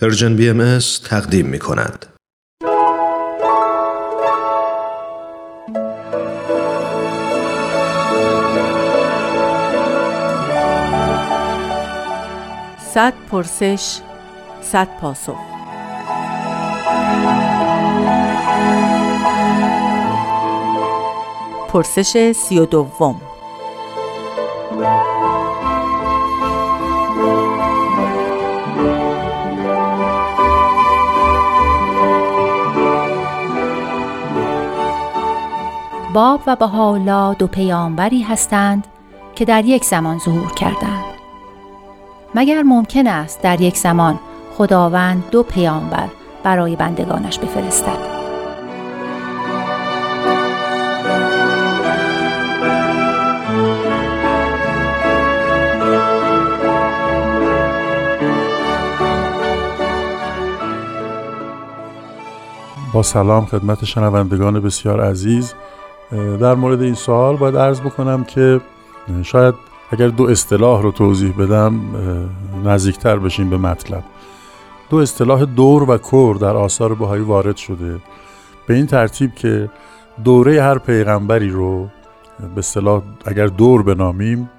Persian BM تقدیم می کند. صد پرسش صد پاسخ پرسش سی و دوم باب و بهاءالله دو پیامبری هستند که در یک زمان ظهور کردند. مگر ممکن است در یک زمان خداوند دو پیامبر برای بندگانش بفرستد؟ با سلام خدمت شنوندگان بسیار عزیز. در مورد این سوال باید عرض بکنم که شاید اگر دو اصطلاح رو توضیح بدم نزدیکتر بشیم به مطلب. دو اصطلاح دور و کور در آثار بهایی وارد شده. به این ترتیب که دوره هر پیغمبری رو به اصطلاح اگر دور بنامیم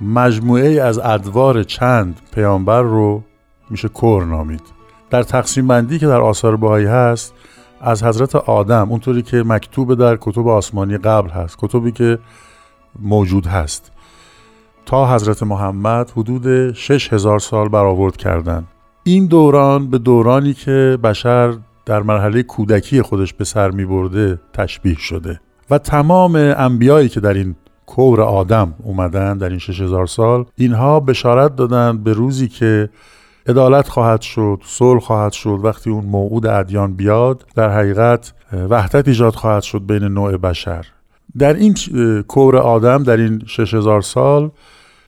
مجموعه از ادوار چند پیامبر رو میشه کور نامید. در تقسیم بندی که در آثار بهایی هست از حضرت آدم اونطوری که مکتوب در کتب آسمانی قبل هست کتبی که موجود هست. تا حضرت محمد حدود 6000 سال برآورد کردند این دوران به دورانی که بشر در مرحله کودکی خودش به سر می برده تشبیه شده. و تمام انبیایی که در این کور آدم اومدن در این 6000 سال اینها بشارت دادند به روزی که عدالت خواهد شد صلح خواهد شد وقتی اون موعود ادیان بیاد در حقیقت وحدت ایجاد خواهد شد بین نوع بشر. در این کور آدم در این 6000 سال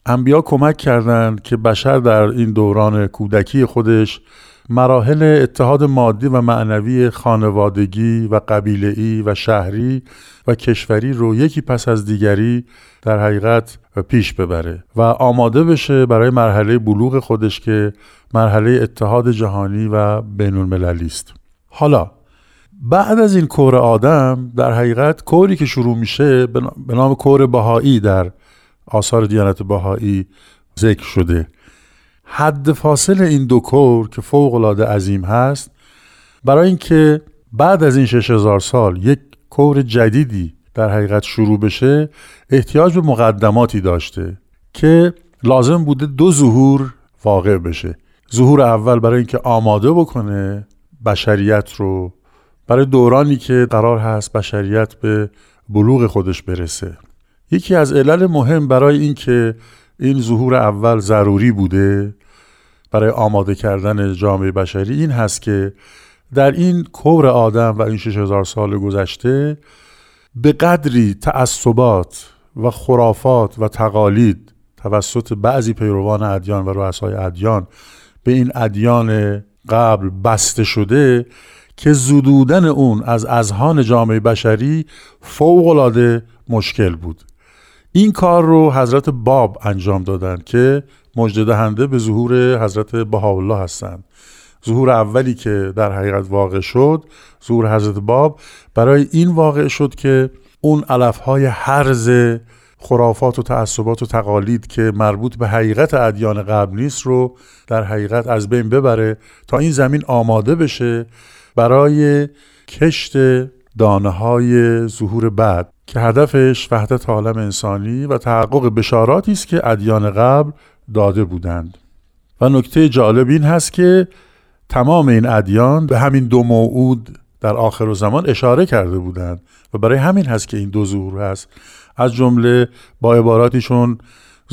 انبیا کمک کردند که بشر در این دوران کودکی خودش مراحل اتحاد مادی و معنوی خانوادگی و قبیله‌ای و شهری و کشوری رو یکی پس از دیگری در حقیقت پیش ببره و آماده بشه برای مرحله بلوغ خودش که مرحله اتحاد جهانی و بین المللی است. حالا بعد از این کور آدم در حقیقت کوری که شروع میشه به نام کور بهایی در آثار دیانت بهایی ذکر شده. حد فاصل این دو کور که فوق العاده عظیم هست برای اینکه بعد از این 6000 سال یک کور جدیدی در حقیقت شروع بشه احتیاج به مقدماتی داشته که لازم بوده دو ظهور واقع بشه. ظهور اول برای اینکه آماده بکنه بشریت رو برای دورانی که قرار هست بشریت به بلوغ خودش برسه. یکی از علل مهم برای اینکه این ظهور اول ضروری بوده برای آماده کردن جامعه بشری این هست که در این کور آدم و این 6000 سال گذشته به قدری تعصبات و خرافات و تقالید توسط بعضی پیروان ادیان و رؤسای ادیان به این ادیان قبل بسته شده که زدودن اون از اذهان جامعه بشری فوق مشکل بود. این کار رو حضرت باب انجام دادن که مجد دهنده به ظهور حضرت بهاءالله هستند. ظهور اولی که در حقیقت واقع شد ظهور حضرت باب برای این واقع شد که اون علفهای حرز خرافات و تعصبات و تقالید که مربوط به حقیقت ادیان قبل نیست رو در حقیقت از بین ببره تا این زمین آماده بشه برای کشت دانه های ظهور بعد که هدفش وحدت عالم انسانی و تحقق بشاراتی است که ادیان قبل داده بودند. و نکته جالب این هست که تمام این ادیان به همین دو موعود در آخر و زمان اشاره کرده بودند و برای همین هست که این دو ظهور هست از جمله با عباراتیشون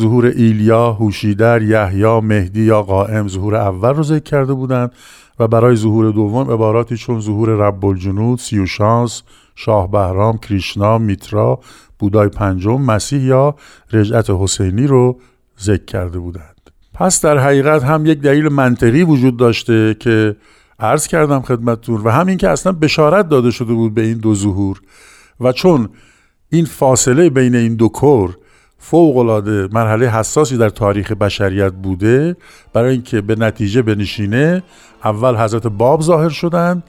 ظهور ایلیا، هوشیدر، یحیی، مهدی یا قائم ظهور اول رو ذکر کرده بودند و برای ظهور دوم عباراتی چون ظهور رب الجنود، سیوشانس، شاه بهرام، کریشنا، میترا، بودای پنجم، مسیح یا رجعت حسینی رو ذکر کرده بودند. پس در حقیقت هم یک دلیل منطقی وجود داشته که عرض کردم خدمتتون و همین که اصلا بشارت داده شده بود به این دو ظهور و چون این فاصله بین این دو کور فوقالعاده مرحله حساسی در تاریخ بشریت بوده برای اینکه به نتیجه بنشینه اول حضرت باب ظاهر شدند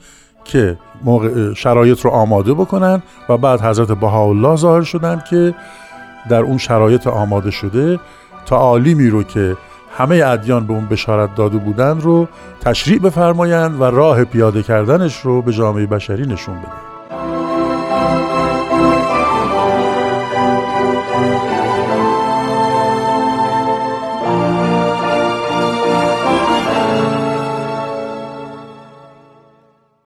که موقع شرایط رو آماده بکنن و بعد حضرت بهاءالله ظاهر شدند که در اون شرایط آماده شده تعالیمی رو که همه ادیان به اون بشارت داده بودند رو تشریع بفرمایند و راه پیاده کردنش رو به جامعه بشری نشون بدن